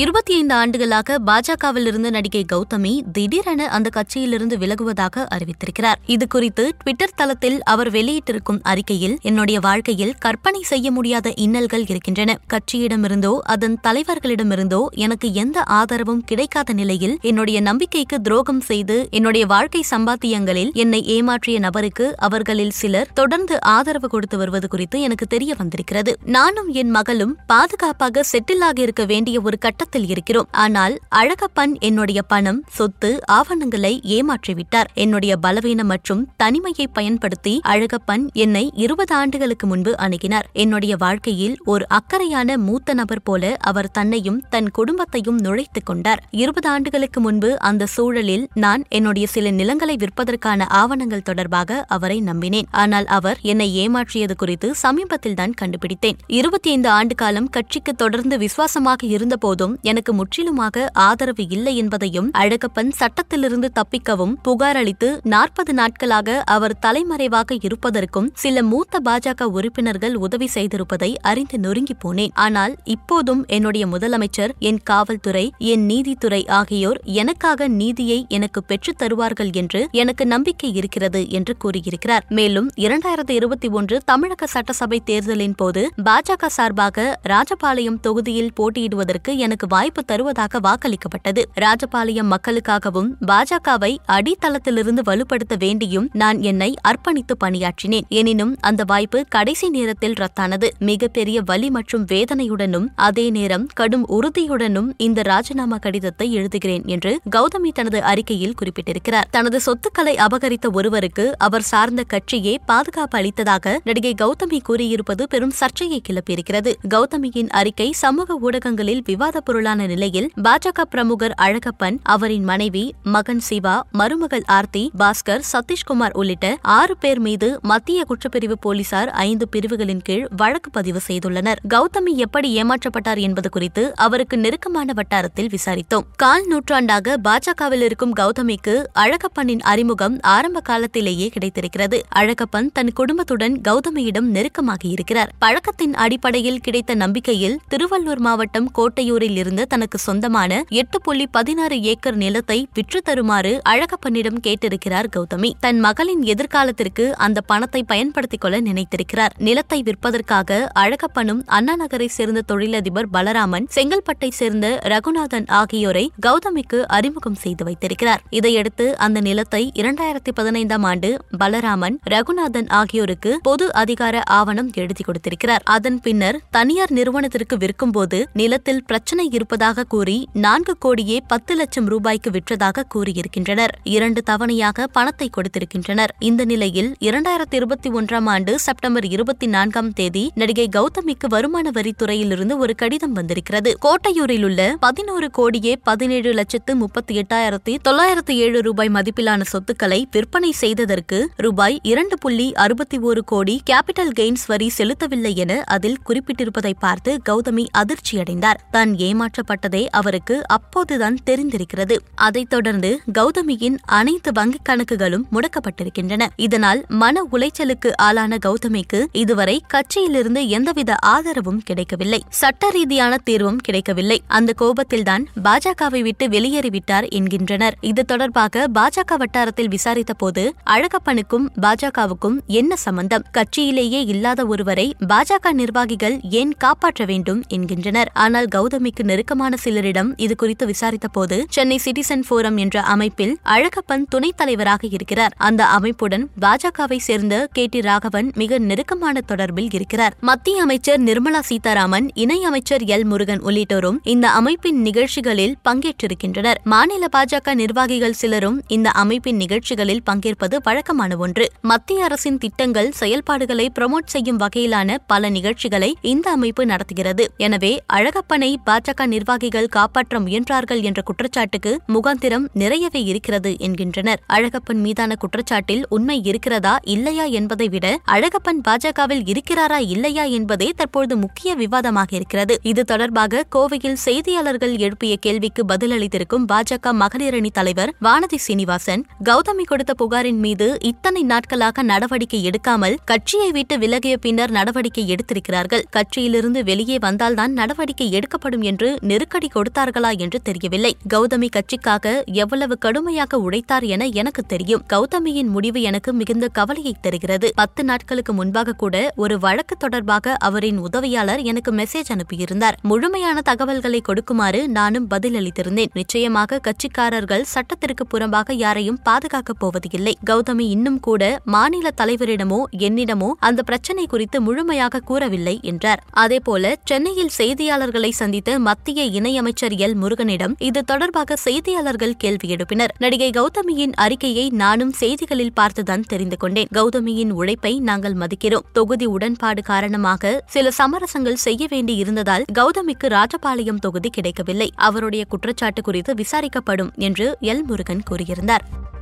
இருபத்தி ஐந்து ஆண்டுகளாக பாஜகவில் இருந்து நடிகை கௌதமி திடீரென அந்த கட்சியிலிருந்து விலகுவதாக அறிவித்திருக்கிறார். இது குறித்து ட்விட்டர் தளத்தில் அவர் வெளியிட்டிருக்கும் அறிக்கையில் என்னுடைய வாழ்க்கையில் கற்பனை செய்ய முடியாத இன்னல்கள் இருக்கின்றன. கட்சியிடமிருந்தோ அதன் தலைவர்களிடமிருந்தோ எனக்கு எந்த ஆதரவும் கிடைக்காத நிலையில் என்னுடைய நம்பிக்கைக்கு துரோகம் செய்து என்னுடைய வாழ்க்கை சம்பாத்தியங்களில் என்னை ஏமாற்றிய நபருக்கு அவர்களில் சிலர் தொடர்ந்து ஆதரவு கொடுத்து வருவது குறித்து எனக்கு தெரிய வந்திருக்கிறது. நானும் என் மகளும் பாதுகாப்பாக செட்டில் ஆகி இருக்க வேண்டிய ஒரு கட்ட கட்டத்தில் இருக்கிறோம். ஆனால் அழகப்பன் என்னுடைய பணம் சொத்து ஆவணங்களை ஏமாற்றிவிட்டார். என்னுடைய பலவீனம் மற்றும் தனிமையை பயன்படுத்தி அழகப்பன் என்னை இருபது ஆண்டுகளுக்கு முன்பு அணுகினார். என்னுடைய வாழ்க்கையில் ஒரு அக்கறையான மூத்த நபர் போல அவர் தன்னையும் தன் குடும்பத்தையும் நுழைத்துக் கொண்டார். இருபது ஆண்டுகளுக்கு முன்பு அந்த சூழலில் நான் என்னுடைய சில நிலங்களை விற்பதற்கான ஆவணங்கள் தொடர்பாக அவரை நம்பினேன். ஆனால் அவர் என்னை ஏமாற்றியது குறித்து சமீபத்தில் தான் கண்டுபிடித்தேன். இருபத்தி ஐந்து ஆண்டு காலம் கட்சிக்கு தொடர்ந்து விசுவாசமாக இருந்தபோதும் எனக்கு முற்றிலுமாக ஆதரவு இல்லை என்பதையும் அழகப்பன் சட்டத்திலிருந்து தப்பிக்கவும் புகார் அளித்து நாற்பது நாட்களாக அவர் தலைமறைவாக இருப்பதற்கும் சில மூத்த பாஜக உறுப்பினர்கள் உதவி செய்திருப்பதை அறிந்து நொறுங்கி போனேன். ஆனால் இப்போதும் என்னுடைய முதலமைச்சர் என் காவல்துறை என் நீதித்துறை ஆகியோர் எனக்காக நீதியை எனக்கு பெற்றுத் தருவார்கள் என்று எனக்கு நம்பிக்கை இருக்கிறது என்று கூறியிருக்கிறார். மேலும் இரண்டாயிரத்தி இருபத்தி ஒன்று தமிழக சட்டசபை தேர்தலின் போது பாஜக சார்பாக ராஜபாளையம் தொகுதியில் போட்டியிடுவதற்கு எனக்கு வாய்ப்பு தருவதாக வாக்களிக்கப்பட்டது. ராஜபாளையம் மக்களுக்காகவும் பாஜகவை அடித்தளத்திலிருந்து வலுப்படுத்த வேண்டியும் நான் என்னை அர்ப்பணித்து பணியாற்றினேன். எனினும் அந்த வாய்ப்பு கடைசி நேரத்தில் ரத்தானது. மிகப்பெரிய வலி மற்றும் வேதனையுடனும் அதே நேரம் கடும் உறுதியுடனும் இந்த ராஜினாமா கடிதத்தை எழுதுகிறேன் என்று கௌதமி தனது அறிக்கையில் குறிப்பிட்டிருக்கிறார். தனது சொத்துக்களை அபகரித்த ஒருவருக்கு அவர் சார்ந்த கட்சியே பாதுகாப்பு அளித்ததாக நடிகை கௌதமி கூறியிருப்பது பெரும் சர்ச்சையை கிளப்பியிருக்கிறது. கௌதமியின் அறிக்கை சமூக ஊடகங்களில் விவாத பொருளான நிலையில் பாஜக பிரமுகர் அழகப்பன் அவரின் மனைவி மகன் சிவா மருமகள் ஆர்த்தி பாஸ்கர் சதீஷ்குமார் உள்ளிட்ட ஆறு பேர் மீது மத்திய குற்றப்பிரிவு போலீசார் ஐந்து பிரிவுகளின் கீழ் வழக்கு பதிவு செய்துள்ளனர். கௌதமி எப்படி ஏமாற்றப்பட்டார் என்பது குறித்து அவருக்கு நெருக்கமான வட்டாரத்தில் விசாரித்தோம். கால் நூற்றாண்டாக பாஜகவில் இருக்கும் கௌதமிக்கு அழகப்பனின் அறிமுகம் ஆரம்ப காலத்திலேயே கிடைத்திருக்கிறது. அழகப்பன் தன் குடும்பத்துடன் கௌதமியிடம் நெருக்கமாக இருக்கிறார். பழக்கத்தின் அடிப்படையில் கிடைத்த நம்பிக்கையில் திருவள்ளூர் மாவட்டம் கோட்டையூரில் இருந்து தனக்கு சொந்தமான எட்டு புள்ளி பதினாறு ஏக்கர் நிலத்தை விற்று தருமாறு அழகப்பனிடம் கேட்டிருக்கிறார் கௌதமி. தன் மகளின் எதிர்காலத்திற்கு அந்த பணத்தை பயன்படுத்திக் கொள்ள நினைத்திருக்கிறார். நிலத்தை விற்பதற்காக அழகப்பனும் அண்ணா நகரை சேர்ந்த தொழிலதிபர் பலராமன் செங்கல்பட்டை சேர்ந்த ரகுநாதன் ஆகியோரை கௌதமிக்கு அறிமுகம் செய்து வைத்திருக்கிறார். இதையடுத்து அந்த நிலத்தை இரண்டாயிரத்தி பதினைந்தாம் ஆண்டு பலராமன் ரகுநாதன் ஆகியோருக்கு பொது அதிகார ஆவணம் எழுதி கொடுத்திருக்கிறார். அதன் பின்னர் தனியார் நிறுவனத்திற்கு விற்கும்போது நிலத்தில் பிரச்சனை இருப்பதாக கூறி நான்கு கோடியே பத்து லட்சம் ரூபாய்க்கு விற்றதாக கூறியிருக்கின்றனர். இரண்டு தவணையாக பணத்தை கொடுத்திருக்கின்றனர். இந்த நிலையில் இரண்டாயிரத்தி இருபத்தி ஒன்றாம் ஆண்டு செப்டம்பர் இருபத்தி நான்காம் தேதி நடிகை கௌதமிக்கு வருமான வரித்துறையிலிருந்து ஒரு கடிதம் வந்திருக்கிறது. கோட்டையூரில் உள்ள பதினோரு கோடியே பதினேழு லட்சத்து முப்பத்தி எட்டாயிரத்தி தொள்ளாயிரத்து ஏழு ரூபாய் மதிப்பிலான சொத்துக்களை விற்பனை செய்ததற்கு ரூபாய் இரண்டு புள்ளி அறுபத்தி ஒரு கோடி கேபிட்டல் கெய்ன்ஸ் வரி செலுத்தவில்லை என அதில் குறிப்பிட்டிருப்பதை பார்த்து கௌதமி அதிர்ச்சியடைந்தார். தான் ஏமாற்றப்பட்டதே அவருக்கு அப்போதுதான் தெரிந்திருக்கிறது. அதைத் தொடர்ந்து கௌதமியின் அனைத்து வங்கிக் கணக்குகளும் முடக்கப்பட்டிருக்கின்றன. இதனால் மன உளைச்சலுக்கு ஆளான கௌதமிக்கு இதுவரை கட்சியிலிருந்து எந்தவித ஆதரவும் கிடைக்கவில்லை. சட்ட ரீதியான தீர்வும் கிடைக்கவில்லை. அந்த கோபத்தில்தான் பாஜகவை விட்டு வெளியேறிவிட்டார் என்கின்றனர். இது தொடர்பாக பாஜக வட்டாரத்தில் விசாரித்த போது அழகப்பனுக்கும் பாஜகவுக்கும் என்ன சம்பந்தம்? கட்சியிலேயே இல்லாத ஒருவரை பாஜக நிர்வாகிகள் ஏன் காப்பாற்ற வேண்டும் என்கின்றனர். ஆனால் கௌதமிக்கு நெருக்கமான சிலரிடம் இது குறித்து விசாரித்த போது சென்னை சிட்டிசன் போரம் என்ற அமைப்பில் அழகப்பன் துணைத் தலைவராக இருக்கிறார். அந்த அமைப்புடன் பாஜகவை சேர்ந்த கே. டி. ராகவன் மிக நெருக்கமான தொடர்பில் இருக்கிறார். மத்திய அமைச்சர் நிர்மலா சீதாராமன் இணை அமைச்சர் எல். முருகன் உள்ளிட்டோரும் இந்த அமைப்பின் நிகழ்ச்சிகளில் பங்கேற்றிருக்கின்றனர். மாநில பாஜக நிர்வாகிகள் சிலரும் இந்த அமைப்பின் நிகழ்ச்சிகளில் பங்கேற்பது வழக்கமான ஒன்று. மத்திய அரசின் திட்டங்கள் செயல்பாடுகளை ப்ரமோட் செய்யும் வகையிலான பல நிகழ்ச்சிகளை இந்த அமைப்பு நடத்துகிறது. எனவே அழகப்பனை பாஜக பாஜக நிர்வாகிகள் காப்பாற்ற முயன்றார்கள் என்ற குற்றச்சாட்டுக்கு முகாந்திரம் நிறையவே இருக்கிறது என்கின்றனர். அழகப்பன் மீதான குற்றச்சாட்டில் உண்மை இருக்கிறதா இல்லையா என்பதை விட அழகப்பன் பாஜகவில் இருக்கிறாரா இல்லையா என்பதே தற்போது முக்கிய விவாதமாக இருக்கிறது. இது தொடர்பாக கோவையில் செய்தியாளர்கள் எழுப்பிய கேள்விக்கு பதிலளித்திருக்கும் பாஜக மகளிர் அணி தலைவர் வானதி சீனிவாசன் கௌதமி கொடுத்த புகாரின் மீது இத்தனை நாட்களாக நடவடிக்கை எடுக்காமல் கட்சியை விட்டு விலகிய பின்னர் நடவடிக்கை எடுத்திருக்கிறார்கள். கட்சியிலிருந்து வெளியே வந்தால்தான் நடவடிக்கை எடுக்கப்படும் என்று என்று நெருக்கடி கொடுத்தார்களா என்று தெரியவில்லை. கௌதமி கட்சிக்காக எவ்வளவு கடுமையாக உழைத்தார் என எனக்கு தெரியும். கௌதமியின் முடிவு எனக்கு மிகுந்த கவலையை தருகிறது. பத்து நாட்களுக்கு முன்பாக கூட ஒரு வழக்கு தொடர்பாக அவரின் உதவியாளர் எனக்கு மெசேஜ் அனுப்பியிருந்தார். முழுமையான தகவல்களை கொடுக்குமாறு நானும் பதிலளித்திருந்தேன். நிச்சயமாக கட்சிக்காரர்கள் சட்டத்திற்கு புறம்பாக யாரையும் பாதுகாக்கப் போவது இல்லை கௌதமி இன்னும் கூட மாநில தலைவரிடமோ என்னிடமோ அந்த பிரச்சினை குறித்து முழுமையாக கூறவில்லை என்றார். அதேபோல சென்னையில் செய்தியாளர்களை சந்தித்த மத்திய இணையமைச்சர் எல். முருகனிடம் இது தொடர்பாக செய்தியாளர்கள் கேள்வி எழுப்பினர். நடிகை கௌதமியின் அறிக்கையை நானும் செய்திகளில் பார்த்துதான் தெரிந்து கொண்டேன். கௌதமியின் உழைப்பை நாங்கள் மதிக்கிறோம். தொகுதி உடன்பாடு காரணமாக சில சமரசங்கள் செய்ய வேண்டி இருந்ததால் கௌதமிக்கு ராஜபாளையம் தொகுதி கிடைக்கவில்லை. அவருடைய குற்றச்சாட்டு குறித்து விசாரிக்கப்படும் என்று எல். முருகன் கூறியிருந்தார்.